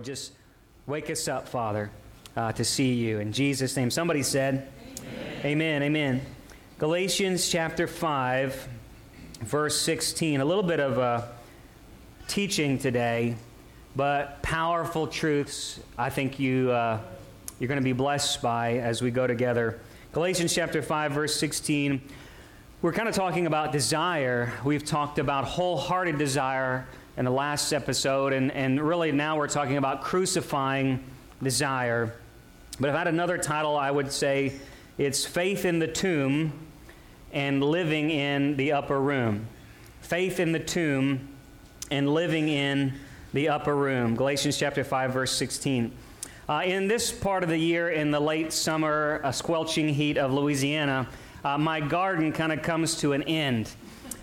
Lord, just wake us up, Father, uh, to see you. In Jesus' name. Somebody said, Amen. Amen. Amen. Galatians chapter 5, verse 16. A little bit of uh, teaching today, but powerful truths I think you, uh, you're going to be blessed by as we go together. Galatians chapter 5, verse 16. We're kind of talking about desire. We've talked about wholehearted desire in the last episode, and, and really now we're talking about crucifying desire. But if I had another title, I would say it's Faith in the Tomb and Living in the Upper Room. Faith in the Tomb and Living in the Upper Room. Galatians chapter 5, verse 16. Uh, in this part of the year, in the late summer, uh, squelching heat of Louisiana, uh, my garden kind of comes to an end.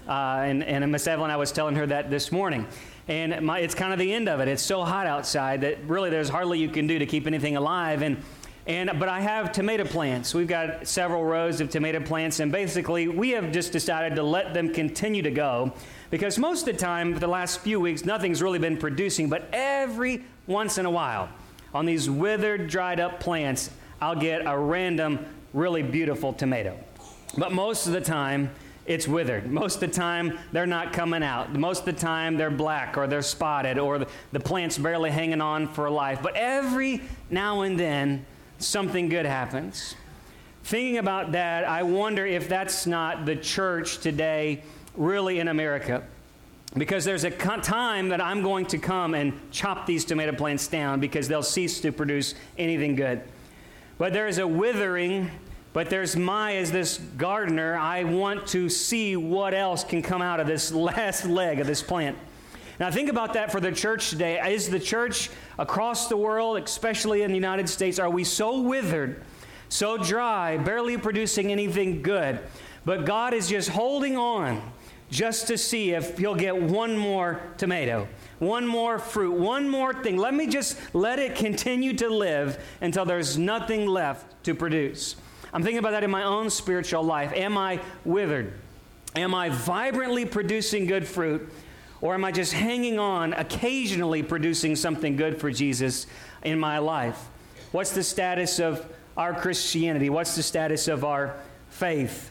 Uh, and, and Miss Evelyn, I was telling her that this morning. And my, it's kind of the end of it. It's so hot outside that really there's hardly you can do to keep anything alive. And, and, but I have tomato plants. We've got several rows of tomato plants, and basically we have just decided to let them continue to go because most of the time, the last few weeks, nothing's really been producing. But every once in a while, on these withered, dried up plants, I'll get a random, really beautiful tomato. But most of the time, it's withered. Most of the time, they're not coming out. Most of the time, they're black or they're spotted or the, the plant's barely hanging on for life. But every now and then, something good happens. Thinking about that, I wonder if that's not the church today, really in America. Because there's a time that I'm going to come and chop these tomato plants down because they'll cease to produce anything good. But there is a withering but there's my, as this gardener, I want to see what else can come out of this last leg of this plant. Now, think about that for the church today. Is the church across the world, especially in the United States, are we so withered, so dry, barely producing anything good? But God is just holding on just to see if He'll get one more tomato, one more fruit, one more thing. Let me just let it continue to live until there's nothing left to produce. I'm thinking about that in my own spiritual life. Am I withered? Am I vibrantly producing good fruit? Or am I just hanging on, occasionally producing something good for Jesus in my life? What's the status of our Christianity? What's the status of our faith?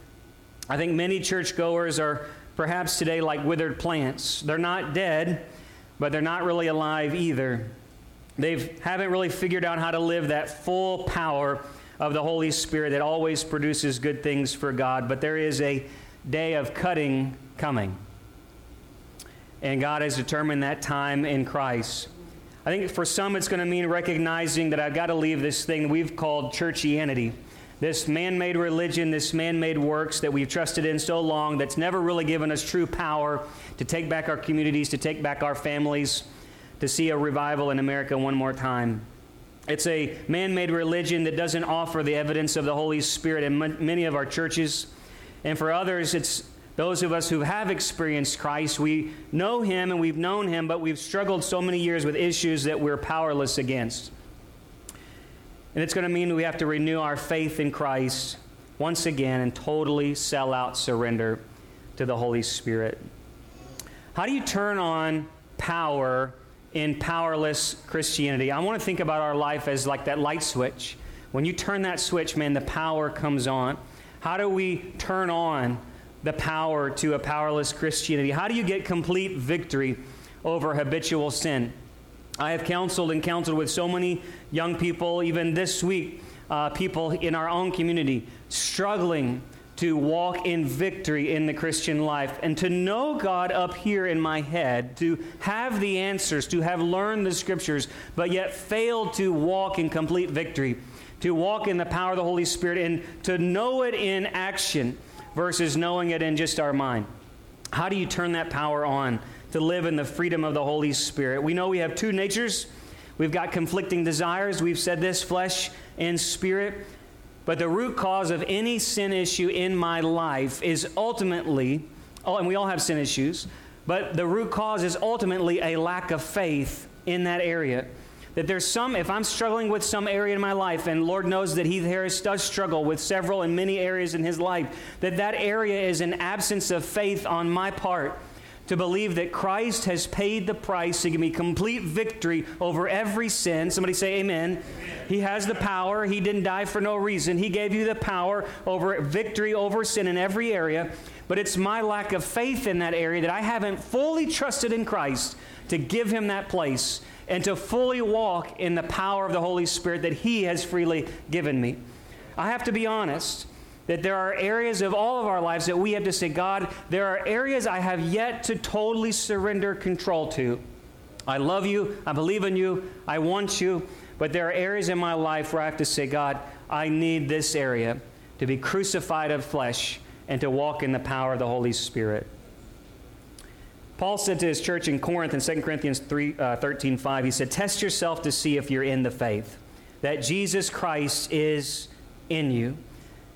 I think many churchgoers are perhaps today like withered plants. They're not dead, but they're not really alive either. They haven't really figured out how to live that full power of the Holy Spirit that always produces good things for God, but there is a day of cutting coming. And God has determined that time in Christ. I think for some it's going to mean recognizing that I've got to leave this thing we've called churchianity. This man made religion, this man made works that we've trusted in so long that's never really given us true power to take back our communities, to take back our families, to see a revival in America one more time. It's a man made religion that doesn't offer the evidence of the Holy Spirit in m- many of our churches. And for others, it's those of us who have experienced Christ. We know Him and we've known Him, but we've struggled so many years with issues that we're powerless against. And it's going to mean we have to renew our faith in Christ once again and totally sell out surrender to the Holy Spirit. How do you turn on power? In powerless Christianity. I want to think about our life as like that light switch. When you turn that switch, man, the power comes on. How do we turn on the power to a powerless Christianity? How do you get complete victory over habitual sin? I have counseled and counseled with so many young people, even this week, uh, people in our own community struggling to walk in victory in the Christian life and to know God up here in my head, to have the answers, to have learned the scriptures, but yet fail to walk in complete victory, to walk in the power of the Holy Spirit and to know it in action versus knowing it in just our mind. How do you turn that power on to live in the freedom of the Holy Spirit? We know we have two natures. We've got conflicting desires. We've said this flesh and spirit. But the root cause of any sin issue in my life is ultimately, oh, and we all have sin issues, but the root cause is ultimately a lack of faith in that area. That there's some, if I'm struggling with some area in my life, and Lord knows that Heath Harris does struggle with several and many areas in his life, that that area is an absence of faith on my part to believe that Christ has paid the price to give me complete victory over every sin. Somebody say amen. amen. He has the power. He didn't die for no reason. He gave you the power over victory over sin in every area. But it's my lack of faith in that area that I haven't fully trusted in Christ to give him that place and to fully walk in the power of the Holy Spirit that he has freely given me. I have to be honest that there are areas of all of our lives that we have to say, God, there are areas I have yet to totally surrender control to. I love you, I believe in you, I want you, but there are areas in my life where I have to say, God, I need this area to be crucified of flesh and to walk in the power of the Holy Spirit. Paul said to his church in Corinth in 2 Corinthians 3, uh, 13 5, he said, Test yourself to see if you're in the faith, that Jesus Christ is in you.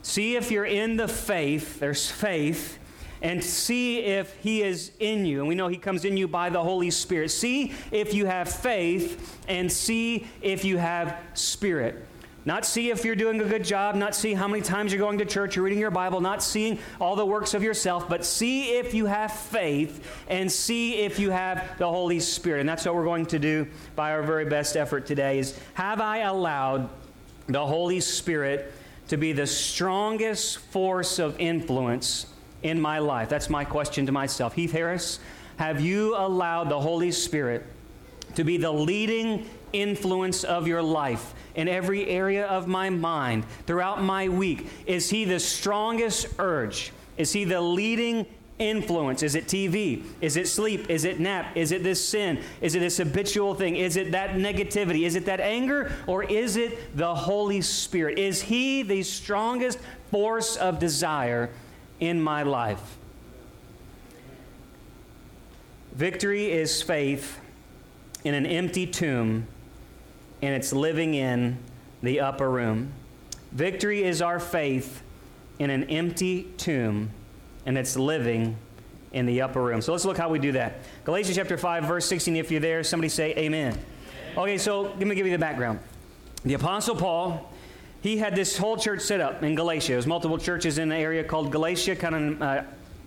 See if you're in the faith, there's faith, and see if He is in you. And we know He comes in you by the Holy Spirit. See if you have faith, and see if you have spirit. Not see if you're doing a good job, not see how many times you're going to church you're reading your Bible, not seeing all the works of yourself, but see if you have faith and see if you have the Holy Spirit. And that's what we're going to do by our very best effort today is have I allowed the Holy Spirit to be the strongest force of influence in my life? That's my question to myself. Heath Harris, have you allowed the Holy Spirit to be the leading influence of your life in every area of my mind throughout my week? Is He the strongest urge? Is He the leading influence? Is it TV? Is it sleep? Is it nap? Is it this sin? Is it this habitual thing? Is it that negativity? Is it that anger? Or is it the Holy Spirit? Is He the strongest force of desire in my life? Victory is faith in an empty tomb, and it's living in the upper room. Victory is our faith in an empty tomb and it's living in the upper room. So let's look how we do that. Galatians chapter 5, verse 16. If you're there, somebody say amen. Okay, so let me give you the background. The Apostle Paul, he had this whole church set up in Galatia. There's multiple churches in the area called Galatia, kind of uh,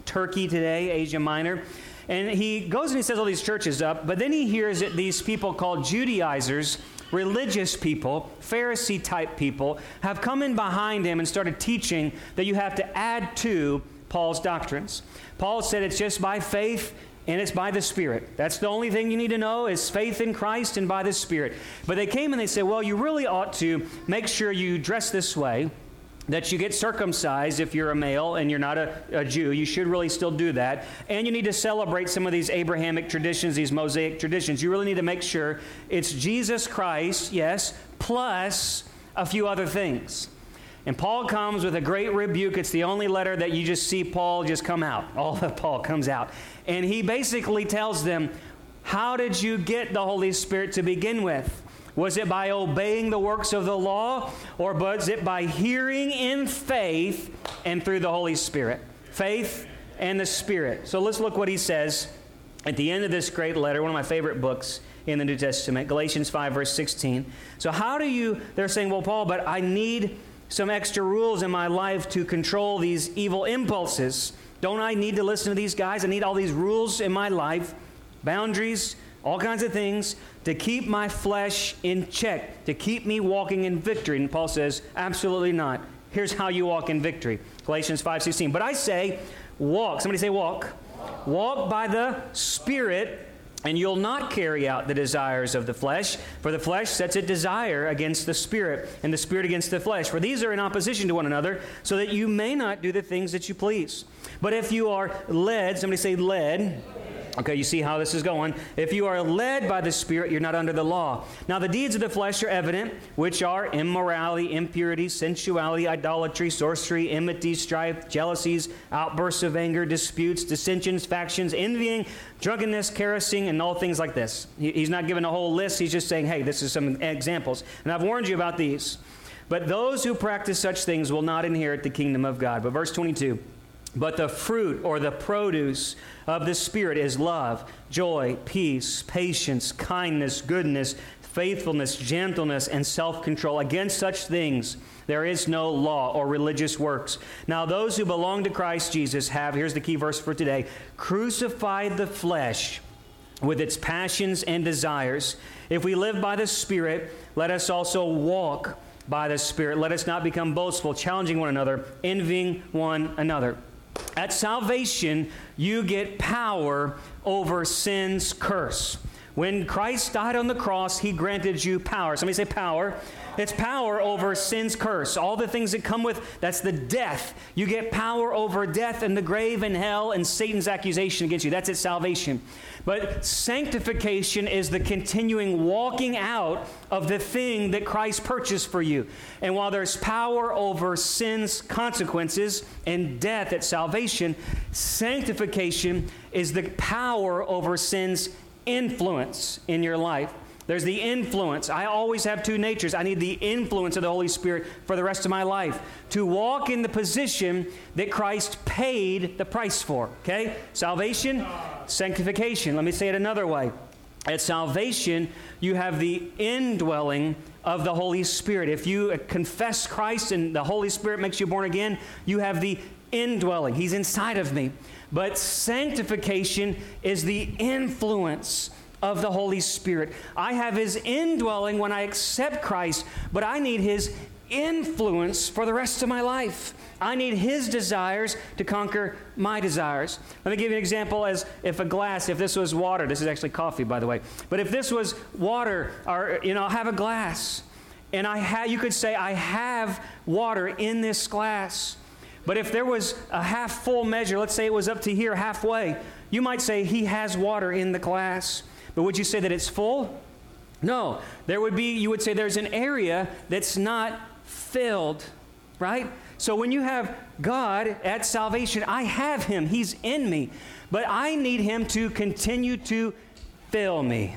Turkey today, Asia Minor. And he goes and he sets all these churches up, but then he hears that these people called Judaizers, religious people, Pharisee type people, have come in behind him and started teaching that you have to add to Paul's doctrines. Paul said it's just by faith and it's by the Spirit. That's the only thing you need to know is faith in Christ and by the Spirit. But they came and they said, well, you really ought to make sure you dress this way that you get circumcised if you're a male and you're not a, a, Jew. You should really still do that. And you need to celebrate some of these Abrahamic traditions, these Mosaic traditions. You really need to make sure it's Jesus Christ, yes, plus a few other things. And Paul comes with a great rebuke. It's the only letter that you just see Paul just come out. All of Paul comes out. And he basically tells them, How did you get the Holy Spirit to begin with? Was it by obeying the works of the law, or was it by hearing in faith and through the Holy Spirit? Faith and the Spirit. So let's look what he says at the end of this great letter, one of my favorite books in the New Testament, Galatians 5, verse 16. So, how do you, they're saying, well, Paul, but I need some extra rules in my life to control these evil impulses. Don't I need to listen to these guys? I need all these rules in my life, boundaries, all kinds of things to keep my flesh in check, to keep me walking in victory. And Paul says, absolutely not. Here's how you walk in victory. Galatians 5:16. But I say, walk. Somebody say walk. Walk, walk by the Spirit and you'll not carry out the desires of the flesh, for the flesh sets a desire against the spirit, and the spirit against the flesh. For these are in opposition to one another, so that you may not do the things that you please. But if you are led, somebody say led Okay, you see how this is going. If you are led by the Spirit, you're not under the law. Now, the deeds of the flesh are evident, which are immorality, impurity, sensuality, idolatry, sorcery, enmity, strife, jealousies, outbursts of anger, disputes, dissensions, factions, envying, drunkenness, carousing, and all things like this. He's not giving a whole list, he's just saying, hey, this is some examples. And I've warned you about these. But those who practice such things will not inherit the kingdom of God. But verse 22. But the fruit or the produce of the Spirit is love, joy, peace, patience, kindness, goodness, faithfulness, gentleness, and self control. Against such things there is no law or religious works. Now, those who belong to Christ Jesus have, here's the key verse for today crucified the flesh with its passions and desires. If we live by the Spirit, let us also walk by the Spirit. Let us not become boastful, challenging one another, envying one another. At salvation, you get power over sin's curse. When Christ died on the cross, he granted you power. Somebody say power. It's power over sin's curse. All the things that come with that's the death. You get power over death and the grave and hell and Satan's accusation against you. That's its salvation. But sanctification is the continuing walking out of the thing that Christ purchased for you. And while there's power over sin's consequences and death at salvation, sanctification is the power over sin's influence in your life. There's the influence. I always have two natures. I need the influence of the Holy Spirit for the rest of my life to walk in the position that Christ paid the price for. Okay? Salvation, sanctification. Let me say it another way. At salvation, you have the indwelling of the Holy Spirit. If you confess Christ and the Holy Spirit makes you born again, you have the indwelling. He's inside of me. But sanctification is the influence of the Holy Spirit. I have His indwelling when I accept Christ, but I need His influence for the rest of my life. I need His desires to conquer my desires. Let me give you an example as if a glass, if this was water, this is actually coffee, by the way, but if this was water, or, you know, have a glass, and I ha- you could say, I have water in this glass. But if there was a half full measure, let's say it was up to here halfway, you might say he has water in the glass. But would you say that it's full? No. There would be, you would say there's an area that's not filled, right? So when you have God at salvation, I have him, he's in me. But I need him to continue to fill me.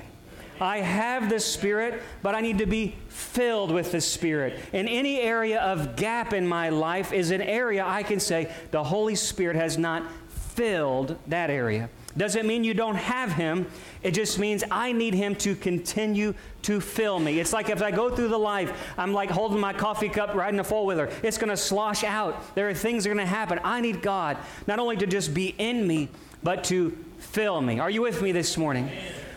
I have the Spirit, but I need to be filled with the Spirit. And any area of gap in my life is an area I can say the Holy Spirit has not filled that area. Doesn't mean you don't have Him. It just means I need Him to continue to fill me. It's like if I go through the life, I'm like holding my coffee cup, riding a four wheeler. It's going to slosh out. There are things that are going to happen. I need God not only to just be in me, but to fill me. Are you with me this morning?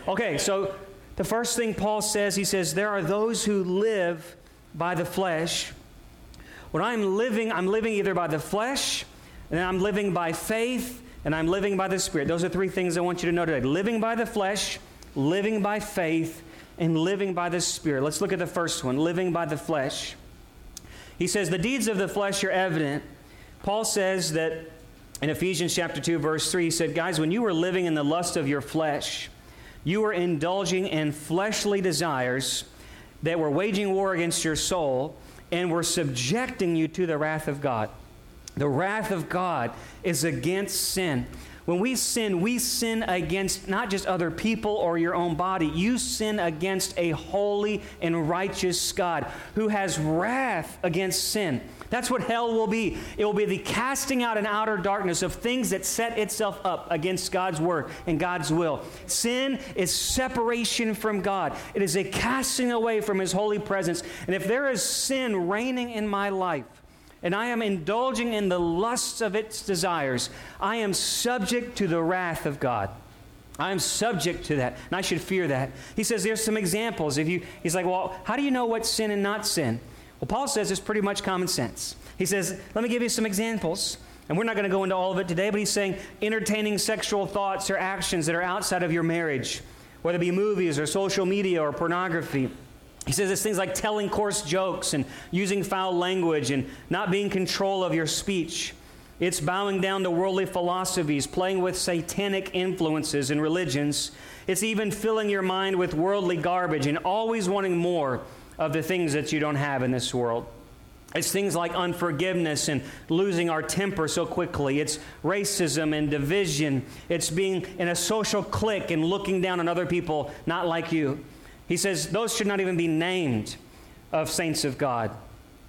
Okay, so the first thing Paul says, he says, there are those who live by the flesh. When I'm living, I'm living either by the flesh, and I'm living by faith, and I'm living by the Spirit. Those are three things I want you to know today living by the flesh, living by faith, and living by the Spirit. Let's look at the first one living by the flesh. He says, The deeds of the flesh are evident. Paul says that in Ephesians chapter 2, verse 3, he said, Guys, when you were living in the lust of your flesh, you were indulging in fleshly desires that were waging war against your soul and were subjecting you to the wrath of God. The wrath of God is against sin. When we sin, we sin against not just other people or your own body. You sin against a holy and righteous God who has wrath against sin. That's what hell will be. It will be the casting out in outer darkness of things that set itself up against God's word and God's will. Sin is separation from God, it is a casting away from His holy presence. And if there is sin reigning in my life, and I am indulging in the lusts of its desires, I am subject to the wrath of God. I am subject to that, and I should fear that. He says there's some examples. If you, he's like, well, how do you know what's sin and not sin? Well, Paul says it's pretty much common sense. He says, let me give you some examples. And we're not going to go into all of it today, but he's saying entertaining sexual thoughts or actions that are outside of your marriage, whether it be movies or social media or pornography. He says it's things like telling coarse jokes and using foul language and not being control of your speech. It's bowing down to worldly philosophies, playing with satanic influences and religions. It's even filling your mind with worldly garbage and always wanting more of the things that you don't have in this world. It's things like unforgiveness and losing our temper so quickly. It's racism and division. It's being in a social clique and looking down on other people not like you. He says those should not even be named of saints of God.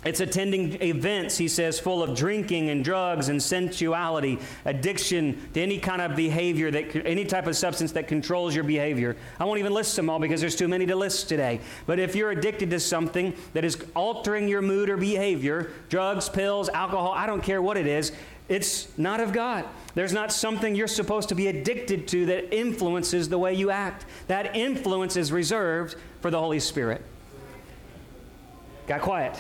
It's attending events, he says, full of drinking and drugs and sensuality, addiction to any kind of behavior, that any type of substance that controls your behavior. I won't even list them all because there's too many to list today. But if you're addicted to something that is altering your mood or behavior, drugs, pills, alcohol, I don't care what it is, it's not of God. There's not something you're supposed to be addicted to that influences the way you act. That influence is reserved for the Holy Spirit. Got quiet.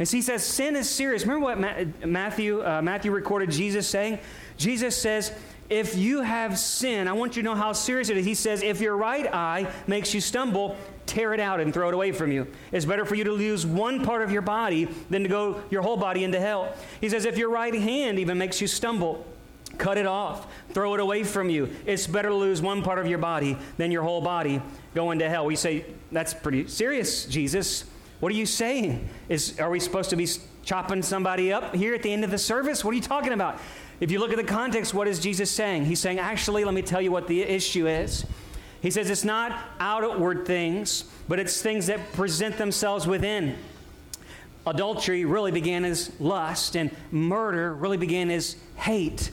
And he says sin is serious. Remember what Matthew, uh, Matthew recorded Jesus saying? Jesus says, if you have sin, I want you to know how serious it is. He says, if your right eye makes you stumble, tear it out and throw it away from you. It's better for you to lose one part of your body than to go your whole body into hell. He says, if your right hand even makes you stumble, cut it off, throw it away from you. It's better to lose one part of your body than your whole body going to hell. We say, that's pretty serious, Jesus. What are you saying? Is, are we supposed to be chopping somebody up here at the end of the service? What are you talking about? If you look at the context, what is Jesus saying? He's saying, actually, let me tell you what the issue is. He says it's not outward things, but it's things that present themselves within. Adultery really began as lust, and murder really began as hate.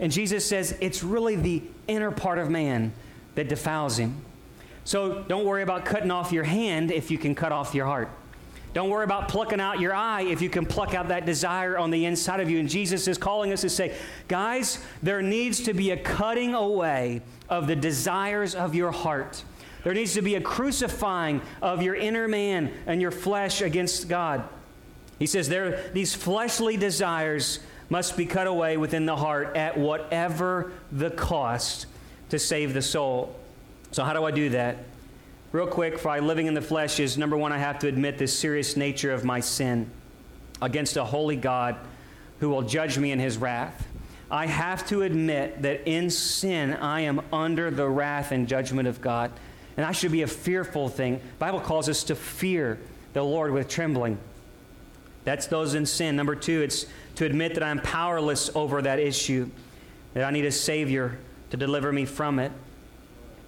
And Jesus says it's really the inner part of man that defiles him. So don't worry about cutting off your hand if you can cut off your heart. Don't worry about plucking out your eye if you can pluck out that desire on the inside of you. And Jesus is calling us to say, guys, there needs to be a cutting away of the desires of your heart. There needs to be a crucifying of your inner man and your flesh against God. He says there these fleshly desires must be cut away within the heart at whatever the cost to save the soul. So how do I do that? Real quick, for I living in the flesh is number one, I have to admit the serious nature of my sin against a holy God who will judge me in his wrath. I have to admit that in sin I am under the wrath and judgment of God. And that should be a fearful thing. The Bible calls us to fear the Lord with trembling. That's those in sin. Number two, it's to admit that I'm powerless over that issue, that I need a Savior to deliver me from it.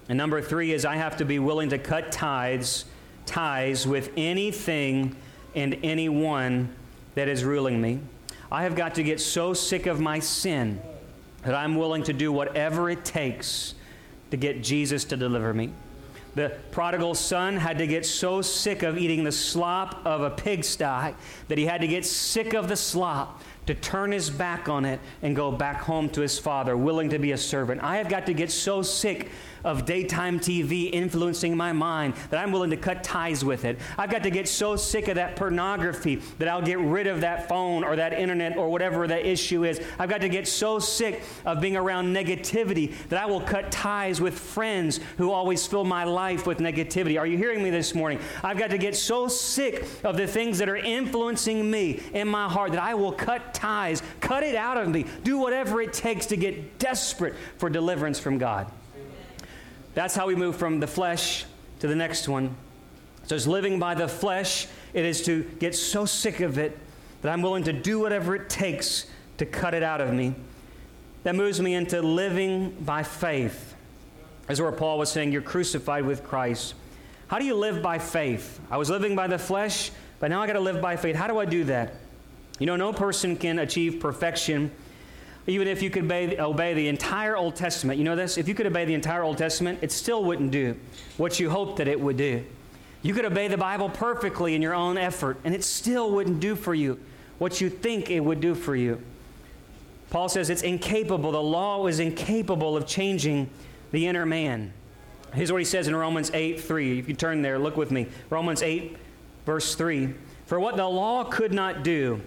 And number three is I have to be willing to cut ties, ties with anything and anyone that is ruling me. I have got to get so sick of my sin that I'm willing to do whatever it takes to get Jesus to deliver me. The prodigal son had to get so sick of eating the slop of a pigsty that he had to get sick of the slop to turn his back on it and go back home to his father, willing to be a servant. I have got to get so sick of daytime TV influencing my mind that I'm willing to cut ties with it. I've got to get so sick of that pornography that I'll get rid of that phone or that internet or whatever that issue is. I've got to get so sick of being around negativity that I will cut ties with friends who always fill my life with negativity. Are you hearing me this morning? I've got to get so sick of the things that are influencing me in my heart that I will cut ties, cut it out of me, do whatever it takes to get desperate for deliverance from God. That's how we move from the flesh to the next one. So it's living by the flesh. It is to get so sick of it that I'm willing to do whatever it takes to cut it out of me. That moves me into living by faith. As where Paul was saying, you're crucified with Christ. How do you live by faith? I was living by the flesh, but now I got to live by faith. How do I do that? You know, no person can achieve perfection even if you could obey, obey, the entire Old Testament, you know this? If you could obey the entire Old Testament, it still wouldn't do what you hoped that it would do. You could obey the Bible perfectly in your own effort, and it still wouldn't do for you what you think it would do for you. Paul says it's incapable, the law is incapable of changing the inner man. Here's what he says in Romans 8 3. If you turn there, look with me. Romans 8, verse 3. For what the law could not do,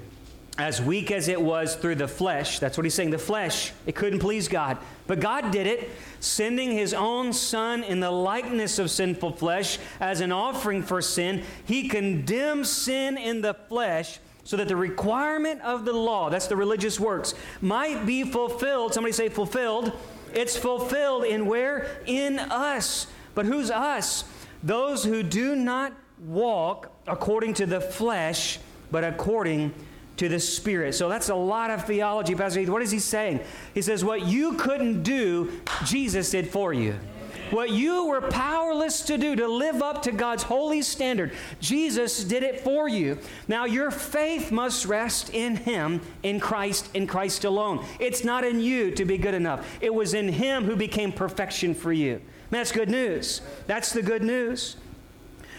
as weak as it was through the flesh. That's what he's saying. The flesh, it couldn't please God. But God did it, sending his own Son in the likeness of sinful flesh as an offering for sin. He condemned sin in the flesh so that the requirement of the law, that's the religious works, might be fulfilled. Somebody say fulfilled. It's fulfilled in where? In us. But who's us? Those who do not walk according to the flesh, but according to the Spirit. So that's a lot of theology, Pastor Heath. What is he saying? He says, What you couldn't do, Jesus did for you. What you were powerless to do, to live up to God's holy standard, Jesus did it for you. Now, your faith must rest in Him, in Christ, in Christ alone. It's not in you to be good enough, it was in Him who became perfection for you. Man, that's good news. That's the good news.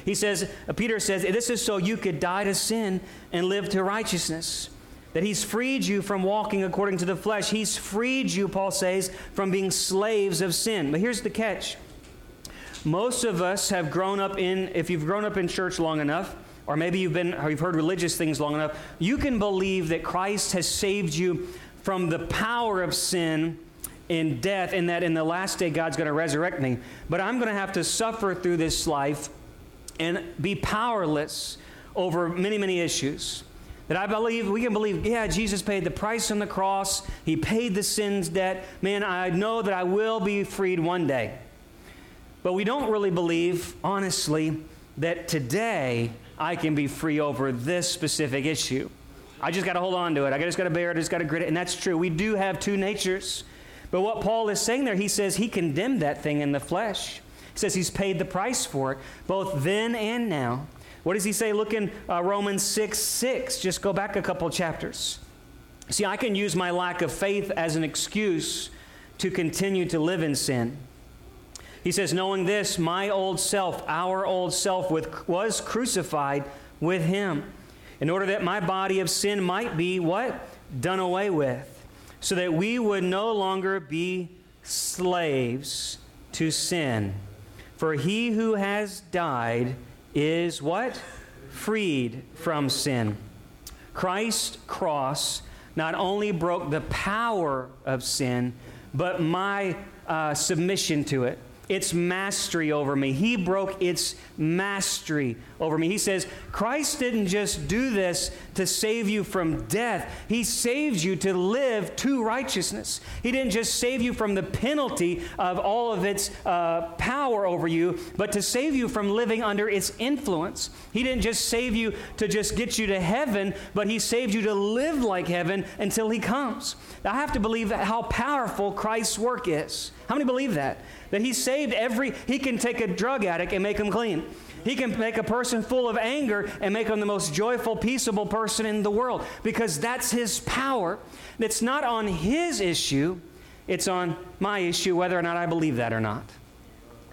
He says, uh, Peter says, this is so you could die to sin and live to righteousness. That he's freed you from walking according to the flesh. He's freed you, Paul says, from being slaves of sin. But here's the catch. Most of us have grown up in, if you've grown up in church long enough, or maybe you've been, or you've heard religious things long enough, you can believe that Christ has saved you from the power of sin and death, and that in the last day God's going to resurrect me. But I'm going to have to suffer through this life and be powerless over many, many issues. That I believe, we can believe, yeah, Jesus paid the price on the cross. He paid the sin's debt. Man, I know that I will be freed one day. But we don't really believe, honestly, that today I can be free over this specific issue. I just got to hold on to it. I just got to bear it. I just got to grit it. And that's true. We do have two natures. But what Paul is saying there, he says he condemned that thing in the flesh says he's paid the price for it, both then and now. What does he say? Look in uh, Romans 6 6. Just go back a couple chapters. See, I can use my lack of faith as an excuse to continue to live in sin. He says, knowing this, my old self, our old self, with, was crucified with him, in order that my body of sin might be what? Done away with, so that we would no longer be slaves to sin. For he who has died is what? Freed from sin. Christ's cross not only broke the power of sin, but my uh, submission to it its mastery over me. He broke its mastery over me. He says, Christ didn't just do this to save you from death, He saved you to live to righteousness. He didn't just save you from the penalty of all of its uh, power over you, but to save you from living under its influence. He didn't just save you to just get you to heaven, but He saved you to live like heaven until He comes. I have to believe how powerful Christ's work is. How many believe that? That he saved every, he can take a drug addict and make him clean. He can make a person full of anger and make them the most joyful, peaceable person in the world because that's his power. It's not on his issue, it's on my issue whether or not I believe that or not.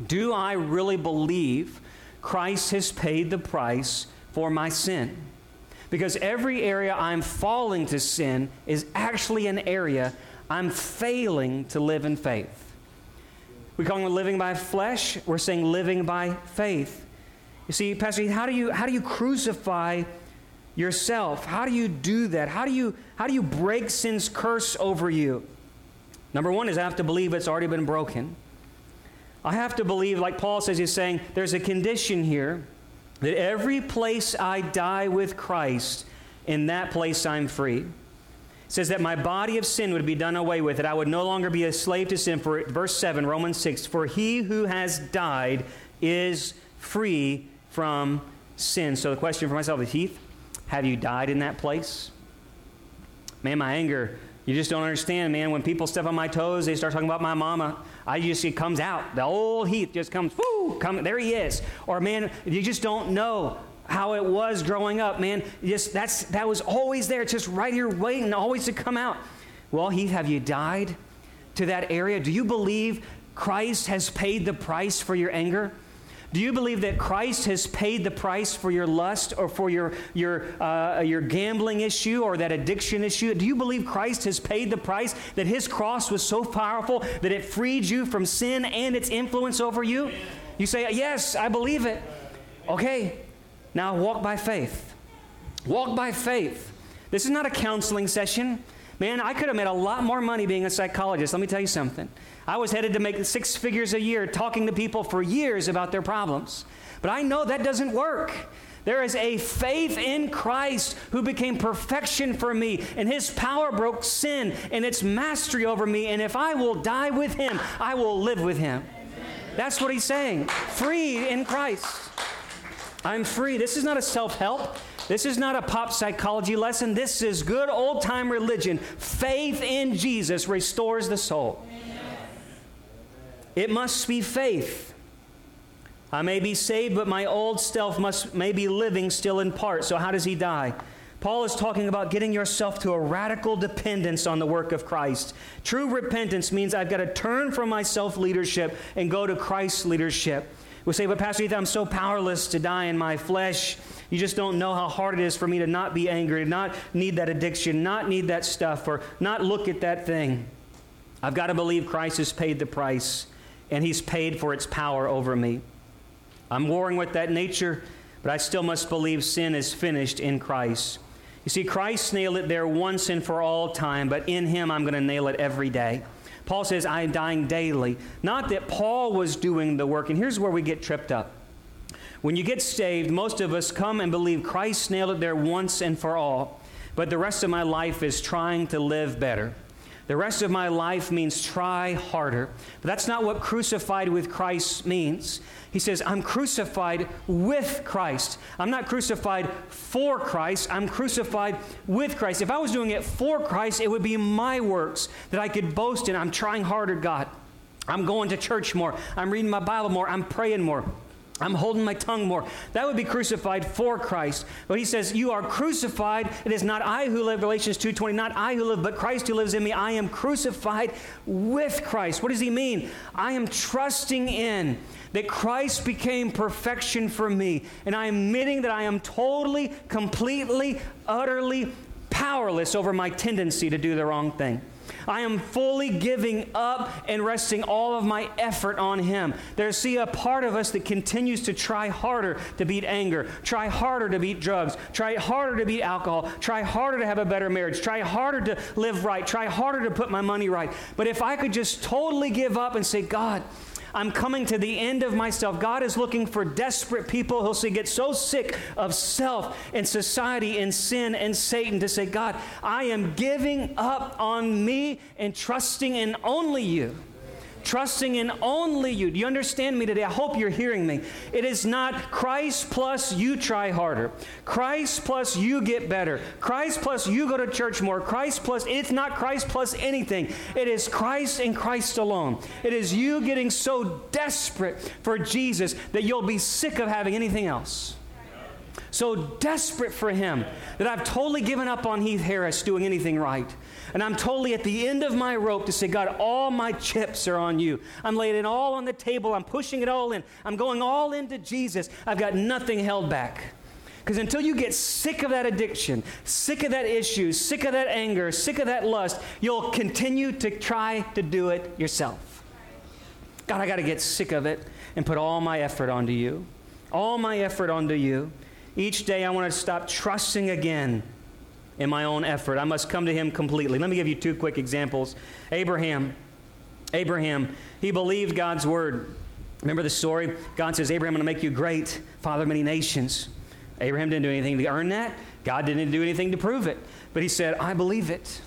Do I really believe Christ has paid the price for my sin? Because every area I'm falling to sin is actually an area I'm failing to live in faith. We call it living by flesh. We're saying living by faith. You see, Pastor, how do you how do you crucify yourself? How do you do that? How do you how do you break sin's curse over you? Number one is I have to believe it's already been broken. I have to believe, like Paul says, he's saying, there's a condition here that every place I die with Christ, in that place I'm free It says that my body of sin would be done away with, that I would no longer be a slave to sin. For verse 7, Romans 6, for he who has died is free from sin. So the question for myself is, Heath, have you died in that place? Man, my anger, you just don't understand, man. When people step on my toes, they start talking about my mama. I just, it comes out. The old Heath just comes, whoo, come, there he is. Or, man, you just don't know how it was growing up, man. Just that's that was always there, It's just right here waiting, always to come out. Well, Heath, have you died to that area? Do you believe Christ has paid the price for your anger? Do you believe that Christ has paid the price for your lust or for your, your, uh, your gambling issue or that addiction issue? Do you believe Christ has paid the price, that his cross was so powerful that it freed you from sin and its influence over you? You say, Yes, I believe it. Okay, now walk by faith. Walk by faith. This is not a counseling session. Man, I could have made a lot more money being a psychologist. Let me tell you something. I was headed to make six figures a year talking to people for years about their problems. But I know that doesn't work. There is a faith in Christ who became perfection for me, and his power broke sin and its mastery over me. And if I will die with him, I will live with him. That's what he's saying. Free in Christ. I'm free. This is not a self help. This is not a pop psychology lesson. This is good old time religion. Faith in Jesus restores the soul. It must be faith. I may be saved, but my old self must may be living still in part. So how does he die? Paul is talking about getting yourself to a radical dependence on the work of Christ. True repentance means I've got to turn from my self leadership and go to Christ's leadership. We say, but Pastor Ethan, I'm so powerless to die in my flesh. You just don't know how hard it is for me to not be angry, not need that addiction, not need that stuff, or not look at that thing. I've got to believe Christ has paid the price, and He's paid for its power over me. I'm warring with that nature, but I still must believe sin is finished in Christ. You see, Christ nailed it there once and for all time, but in Him I'm going to nail it every day. Paul says, I am dying daily. Not that Paul was doing the work, and here's where we get tripped up. When you get saved, most of us come and believe Christ nailed it there once and for all, but the rest of my life is trying to live better. The rest of my life means try harder. But that's not what crucified with Christ means. He says, I'm crucified with Christ. I'm not crucified for Christ, I'm crucified with Christ. If I was doing it for Christ, it would be my works that I could boast in. I'm trying harder, God. I'm going to church more. I'm reading my Bible more. I'm praying more. I'm holding my tongue more. That would be crucified for Christ. But he says, You are crucified. It is not I who live, Galatians 2.20, not I who live, but Christ who lives in me. I am crucified with Christ. What does he mean? I am trusting in that Christ became perfection for me. And I am admitting that I am totally, completely, utterly powerless over my tendency to do the wrong thing. I am fully giving up and resting all of my effort on Him. There's, see, a part of us that continues to try harder to beat anger, try harder to beat drugs, try harder to beat alcohol, try harder to have a better marriage, try harder to live right, try harder to put my money right. But if I could just totally give up and say, God, I'm coming to the end of myself. God is looking for desperate people who'll say, get so sick of self and society and sin and Satan to say, God, I am giving up on me and trusting in only you trusting in only you. Do you understand me today? I hope you're hearing me. It is not Christ plus you try harder, Christ plus you get better, Christ plus you go to church more, Christ plus, it's not Christ plus anything. It is Christ and Christ alone. It is you getting so desperate for Jesus that you'll be sick of having anything else so desperate for him that I've totally given up on Heath Harris doing anything right. And I'm totally at the end of my rope to say, God, all my chips are on you. I'm laying it all on the table. I'm pushing it all in. I'm going all into Jesus. I've got nothing held back. Because until you get sick of that addiction, sick of that issue, sick of that anger, sick of that lust, you'll continue to try to do it yourself. God, I got to get sick of it and put all my effort onto you. All my effort onto you. Each day I want to stop trusting again in my own effort. I must come to him completely. Let me give you two quick examples. Abraham. Abraham, he believed God's word. Remember the story? God says, Abraham, I'm going to make you great, father of many nations. Abraham didn't do anything to earn that. God didn't do anything to prove it. But he said, I believe it.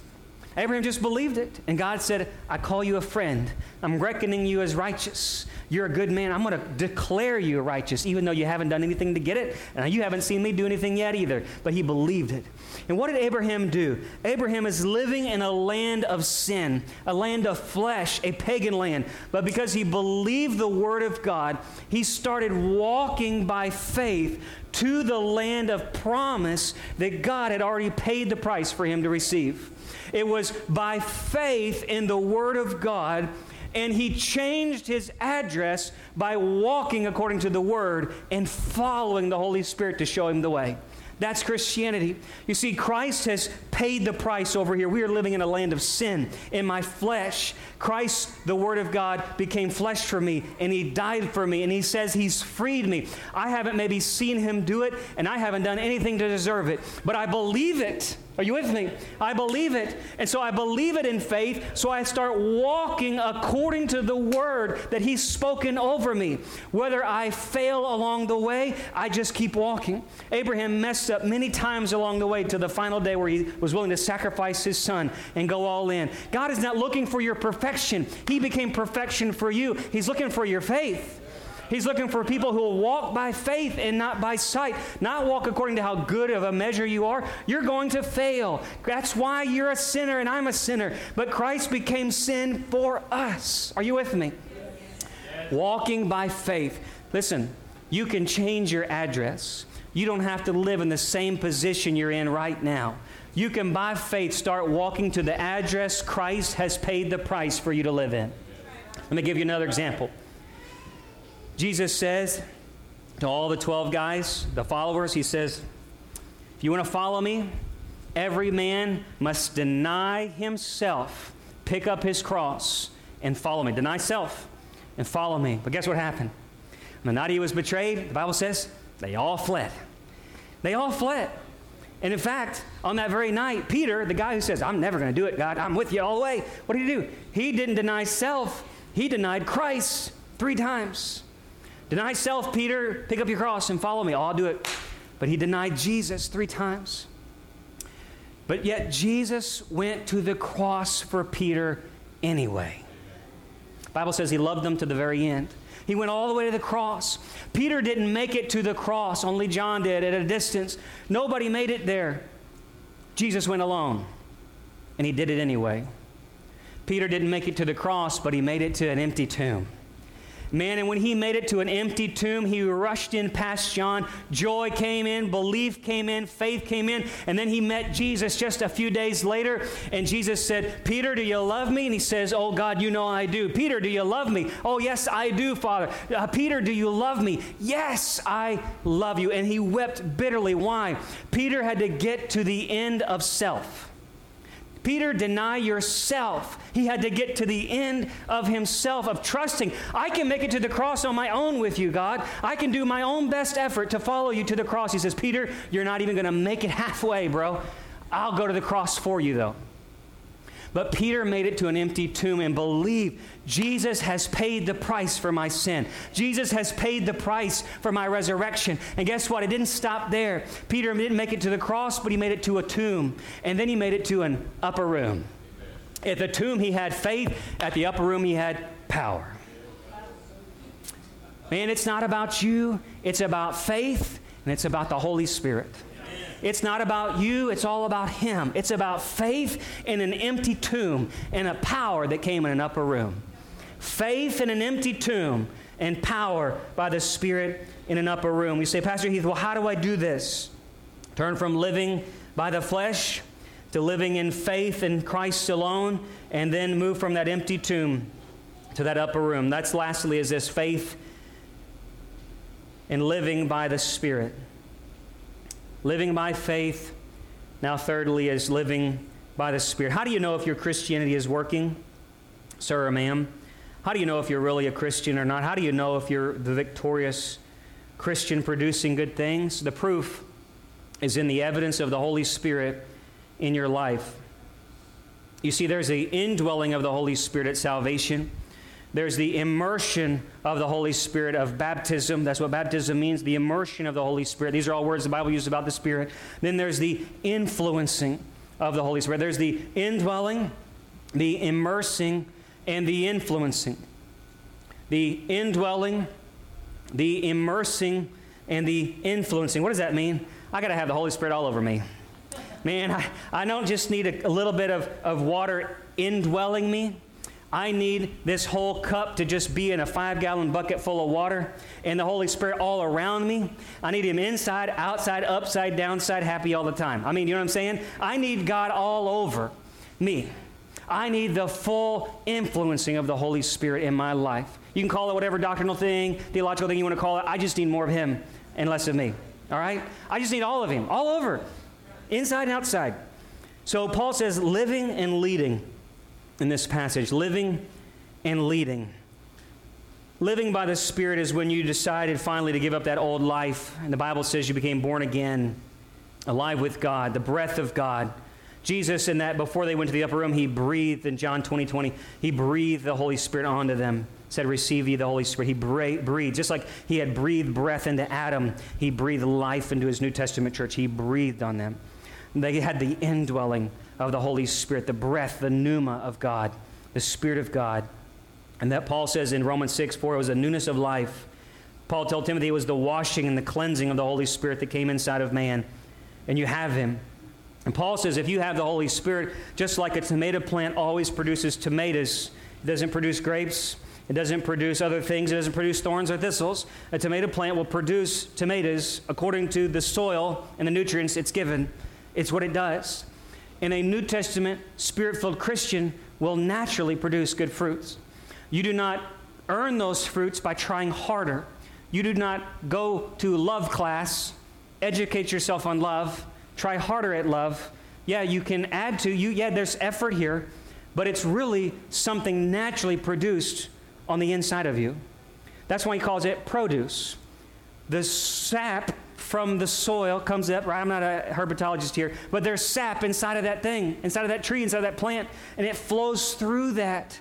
Abraham just believed it. And God said, I call you a friend. I'm reckoning you as righteous. You're a good man. I'm going to declare you righteous, even though you haven't done anything to get it. And you haven't seen me do anything yet either. But he believed it. And what did Abraham do? Abraham is living in a land of sin, a land of flesh, a pagan land. But because he believed the word of God, he started walking by faith to the land of promise that God had already paid the price for him to receive. It was by faith in the Word of God and he changed his address by walking according to the word and following the Holy Spirit to show him the way. That's Christianity. You see, Christ has paid the price over here. We are living in a land of sin. In my flesh, Christ, the Word of God, became flesh for me, and He died for me, and He says He's freed me. I haven't maybe seen Him do it, and I haven't done anything to deserve it, but I believe it. Are you with me? I believe it. And so I believe it in faith. So I start walking according to the word that He's spoken over me. Whether I fail along the way, I just keep walking. Abraham messed up many times along the way to the final day where he was willing to sacrifice his son and go all in. God is not looking for your perfection, He became perfection for you. He's looking for your faith. He's looking for people who will walk by faith and not by sight, not walk according to how good of a measure you are. You're going to fail. That's why you're a sinner and I'm a sinner. But Christ became sin for us. Are you with me? Walking by faith. Listen, you can change your address. You don't have to live in the same position you're in right now. You can, by faith, start walking to the address Christ has paid the price for you to live in. Let me give you another example. Jesus says to all the 12 guys, the followers, He says, If you want to follow me, every man must deny himself, pick up his cross, and follow me. Deny self and follow me. But guess what happened? When the was betrayed, the Bible says, they all fled. They all fled. And in fact, on that very night, Peter, the guy who says, I'm never going to do it, God, I'm with you all the way, what did he do? He didn't deny self, he denied Christ three times. Deny self, Peter, pick up your cross and follow me. Oh, I'll do it. But he denied Jesus three times. But yet, Jesus went to the cross for Peter anyway. The Bible says he loved them to the very end. He went all the way to the cross. Peter didn't make it to the cross, only John did at a distance. Nobody made it there. Jesus went alone, and he did it anyway. Peter didn't make it to the cross, but he made it to an empty tomb. Man, and when he made it to an empty tomb, he rushed in past John. Joy came in, belief came in, faith came in, and then he met Jesus just a few days later. And Jesus said, Peter, do you love me? And he says, Oh God, you know I do. Peter, do you love me? Oh, yes, I do, Father. Uh, Peter, do you love me? Yes, I love you. And he wept bitterly. Why? Peter had to get to the end of self. Peter, deny yourself. He had to get to the end of himself, of trusting. I can make it to the cross on my own with you, God. I can do my own best effort to follow you to the cross. He says, Peter, you're not even going to make it halfway, bro. I'll go to the cross for you, though. But Peter made it to an empty tomb and believed Jesus has paid the price for my sin. Jesus has paid the price for my resurrection. And guess what? It didn't stop there. Peter didn't make it to the cross, but he made it to a tomb. And then he made it to an upper room. At the tomb, he had faith. At the upper room, he had power. Man, it's not about you, it's about faith, and it's about the Holy Spirit. It's not about you, it's all about Him. It's about faith in an empty tomb and a power that came in an upper room. Faith in an empty tomb and power by the Spirit in an upper room. You say, Pastor Heath, well, how do I do this? Turn from living by the flesh to living in faith in Christ alone, and then move from that empty tomb to that upper room. That's lastly is this faith in living by the Spirit. Living by faith. Now, thirdly, is living by the Spirit. How do you know if your Christianity is working, sir or ma'am? How do you know if you're really a Christian or not? How do you know if you're the victorious Christian producing good things? The proof is in the evidence of the Holy Spirit in your life. You see, there's the indwelling of the Holy Spirit at salvation. There's the immersion of the Holy Spirit of baptism. That's what baptism means the immersion of the Holy Spirit. These are all words the Bible uses about the Spirit. Then there's the influencing of the Holy Spirit. There's the indwelling, the immersing, and the influencing. The indwelling, the immersing, and the influencing. What does that mean? I got to have the Holy Spirit all over me. Man, I, I don't just need a, a little bit of, of water indwelling me. I need this whole cup to just be in a five gallon bucket full of water and the Holy Spirit all around me. I need Him inside, outside, upside, downside, happy all the time. I mean, you know what I'm saying? I need God all over me. I need the full influencing of the Holy Spirit in my life. You can call it whatever doctrinal thing, theological thing you want to call it. I just need more of Him and less of me. All right? I just need all of Him, all over, inside and outside. So Paul says, living and leading in this passage. Living and leading. Living by the Spirit is when you decided finally to give up that old life. And the Bible says you became born again, alive with God, the breath of God. Jesus, in that before they went to the upper room, he breathed in John 20 20, he breathed the Holy Spirit onto them. Said, Receive ye the Holy Spirit. He breathed, just like he had breathed breath into Adam, he breathed life into his New Testament church. He breathed on them. They had the indwelling of the Holy Spirit, the breath, the pneuma of God, the Spirit of God. And that Paul says in Romans 6 4, it was a newness of life. Paul told Timothy it was the washing and the cleansing of the Holy Spirit that came inside of man. And you have him. And Paul says if you have the Holy Spirit, just like a tomato plant always produces tomatoes, it doesn't produce grapes, It doesn't produce other things. It doesn't produce thorns or thistles. A tomato plant will produce tomatoes according to the soil and the nutrients it's given. It's what it does. And a New Testament, spirit filled Christian will naturally produce good fruits. You do not earn those fruits by trying harder. You do not go to love class, educate yourself on love, try harder at love. Yeah, you can add to you. Yeah, there's effort here, but it's really something naturally produced on the inside of you. That's why he calls it produce. The sap from the soil comes up, right? I'm not a herpetologist here, but there's sap inside of that thing, inside of that tree, inside of that plant, and it flows through that.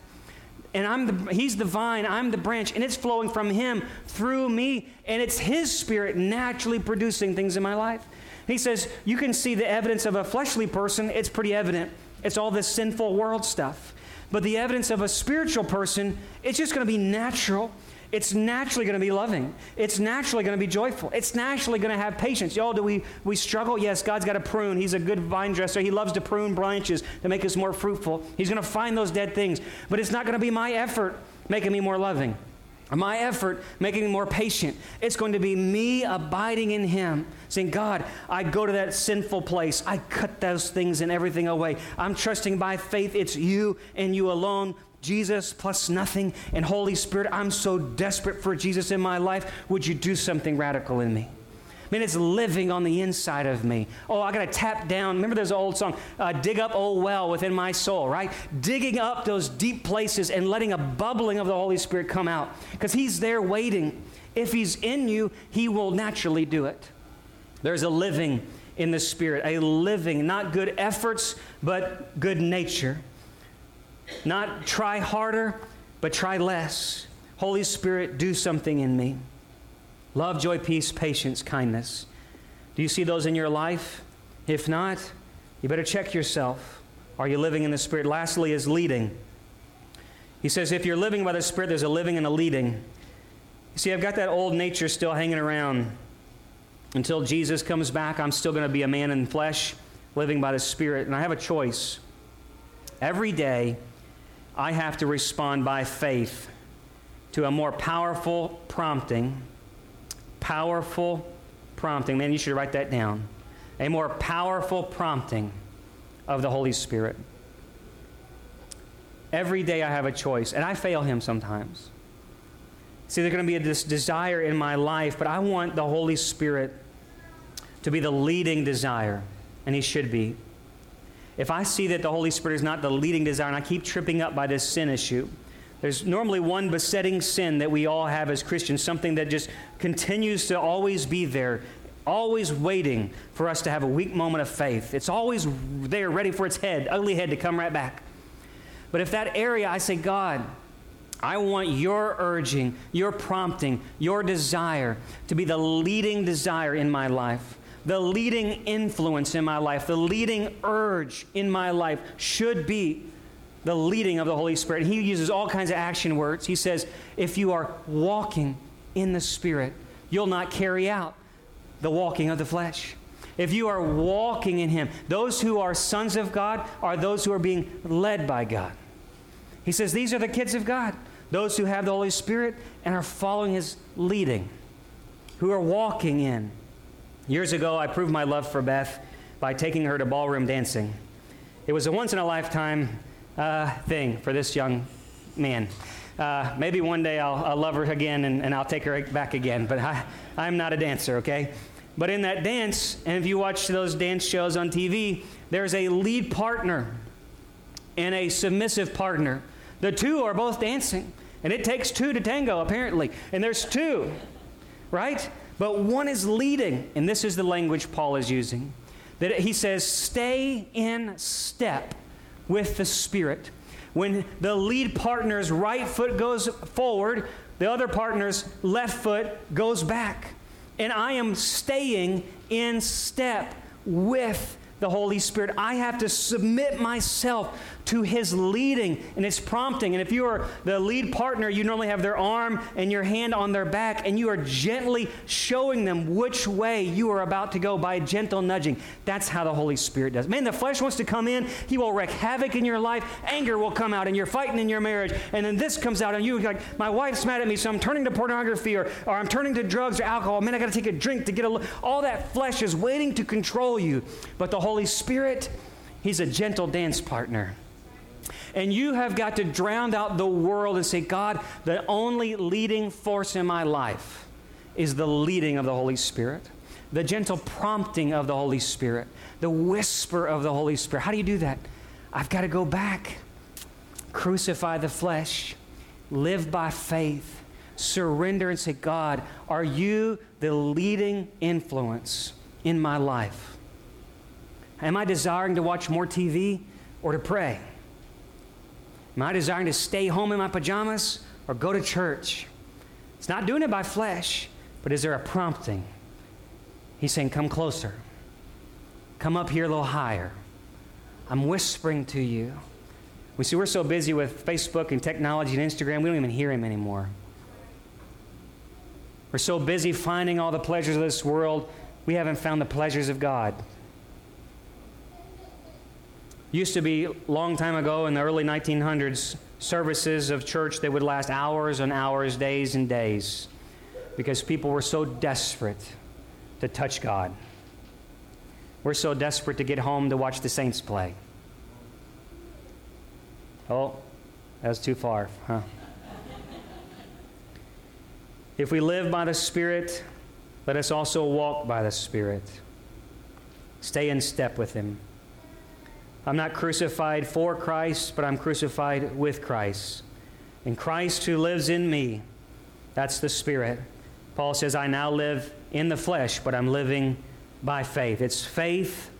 And I'm the, he's the vine, I'm the branch, and it's flowing from him through me, and it's his spirit naturally producing things in my life. He says, You can see the evidence of a fleshly person, it's pretty evident. It's all this sinful world stuff. But the evidence of a spiritual person, it's just going to be natural. It's naturally going to be loving. It's naturally going to be joyful. It's naturally going to have patience. Y'all, do we, we struggle? Yes, God's got to prune. He's a good vine dresser. He loves to prune branches to make us more fruitful. He's going to find those dead things. But it's not going to be my effort making me more loving my effort making me more patient. It's going to be me abiding in Him, saying, God, I go to that sinful place. I cut those things and everything away. I'm trusting by faith it's you and you alone. Jesus plus nothing. And Holy Spirit, I'm so desperate for Jesus in my life. Would you do something radical in me? I mean, it's living on the inside of me. Oh, I got to tap down. Remember there's an old song, uh, Dig Up Old Well Within My Soul, right? Digging up those deep places and letting a bubbling of the Holy Spirit come out. Because He's there waiting. If He's in you, He will naturally do it. There's a living in the Spirit, a living, not good efforts, but good nature. Not try harder, but try less. Holy Spirit, do something in me. Love, joy, peace, patience, kindness. Do you see those in your life? If not, you better check yourself. Are you living in the Spirit? Lastly, is leading. He says, if you're living by the Spirit, there's a living and a leading. You see, I've got that old nature still hanging around. Until Jesus comes back, I'm still going to be a man in flesh, living by the Spirit. And I have a choice. Every day, I have to respond by faith to a more powerful prompting powerful prompting. Man, you should write that down. A more powerful prompting of the Holy Spirit. Every day I have a choice, and I fail Him sometimes. See, there's going to be this desire in my life, but I want the Holy Spirit to be the leading desire, and He should be. If I see that the Holy Spirit is not the leading desire, and I keep tripping up by this sin issue, there's normally one besetting sin that we all have as Christians, something that just continues to always be there, always waiting for us to have a weak moment of faith. It's always there, ready for its head, ugly head to come right back. But if that area, I say, God, I want your urging, your prompting, your desire to be the leading desire in my life. The leading influence in my life, the leading urge in my life should be the leading of the Holy Spirit. He uses all kinds of action words. He says, if you are walking in the Spirit, you'll not carry out the walking of the flesh. If you are walking in Him, those who are sons of God are those who are being led by God. He says, These are the kids of God, those who have the Holy Spirit and are following His leading, who are walking in. Years ago, I proved my love for Beth by taking her to ballroom dancing. It was a once in a lifetime uh, thing for this young man. Uh, maybe one day I'll, I'll, love her again and, and I'll take her back again, but I, I'm not a dancer, okay? But in that dance, and if you watch those dance shows on TV, there's a lead partner and a submissive partner. The two are both dancing, and it takes two to tango, apparently. And there's two, right? But one is leading, and this is the language Paul is using. That he says, stay in step with the Spirit. When the lead partner's right foot goes forward, the other partner's left foot goes back. And I am staying in step with the Holy Spirit. I have to submit myself to His leading and His prompting. And if you are the lead partner, you normally have their arm and your hand on their back, and you are gently showing them which way you are about to go by gentle nudging. That's how the Holy Spirit does. Man, the flesh wants to come in, He will wreak havoc in your life. Anger will come out, and you're fighting in your marriage. And then this comes out, and you're like, My wife's mad at me, so I'm turning to pornography, or, or I'm turning to drugs or alcohol. Man, I got to take a drink to get a. All that flesh is waiting to control you. But the Holy Spirit, He's a gentle dance partner. And you have got to drown out the world and say, God, the only leading force in my life is the leading of the Holy Spirit, the gentle prompting of the Holy Spirit, the whisper of the Holy Spirit. How do you do that? I've got to go back, crucify the flesh, live by faith, surrender and say, God, are you the leading influence in my life? Am I desiring to watch more TV or to pray? Am I desiring to stay home in my pajamas or go to church? It's not doing it by flesh, but is there a prompting? He's saying, Come closer. Come up here a little higher. I'm whispering to you. We see we're so busy with Facebook and technology and Instagram, we don't even hear him anymore. We're so busy finding all the pleasures of this world, we haven't found the pleasures of God. Used to be long time ago in the early 1900s, services of church that would last hours and hours, days and days, because people were so desperate to touch God. We're so desperate to get home to watch the Saints play. Oh, that's too far, huh? If we live by the Spirit, let us also walk by the Spirit. Stay in step with Him. I'm not crucified for Christ, but I'm crucified with Christ. And Christ who lives in me, that's the Spirit. Paul says, I now live in the flesh, but I'm living by faith. It's faith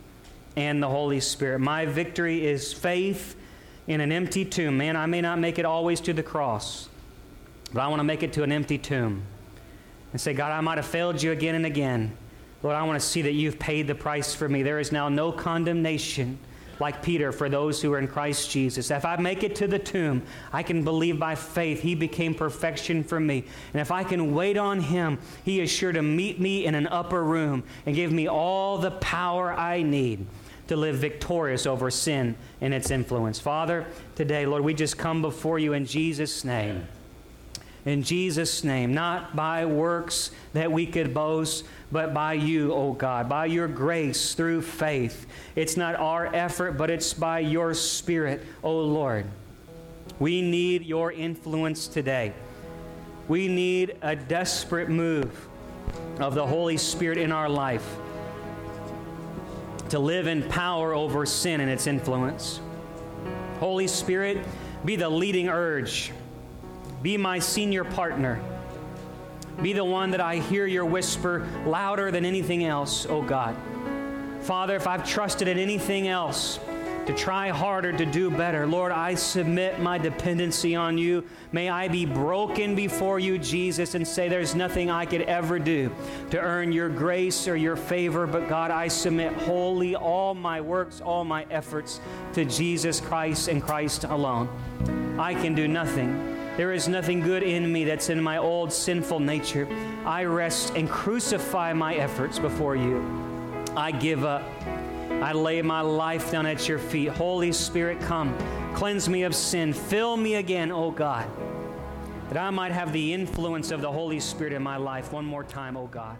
and the Holy Spirit. My victory is faith in an empty tomb. Man, I may not make it always to the cross, but I want to make it to an empty tomb and say, God, I might have failed you again and again. Lord, I want to see that you've paid the price for me. There is now no condemnation like Peter, for those who are in Christ Jesus. If I make it to the tomb, I can believe by faith he became perfection for me. And if I can wait on him, he is sure to meet me in an upper room and give me all the power I need to live victorious over sin and its influence. Father, today, Lord, we just come before you in Jesus' name. In Jesus' name, not by works that we could boast, but by you, O oh God, by your grace through faith. It's not our effort, but it's by your Spirit, O oh Lord. We need your influence today. We need a desperate move of the Holy Spirit in our life to live in power over sin and its influence. Holy Spirit, be the leading urge. Be my senior partner. Be the one that I hear your whisper louder than anything else, oh God. Father, if I've trusted in anything else to try harder to do better, Lord, I submit my dependency on you. May I be broken before you, Jesus, and say there's nothing I could ever do to earn your grace or your favor, but God, I submit wholly all my works, all my efforts to Jesus Christ and Christ alone. I can do nothing there is nothing good in me that's in my old sinful nature. I rest and crucify my efforts before you. I give up. I lay my life down at your feet. Holy Spirit, come. Cleanse me of sin. Fill me again, O oh God, that I might have the influence of the Holy Spirit in my life one more time, O oh God.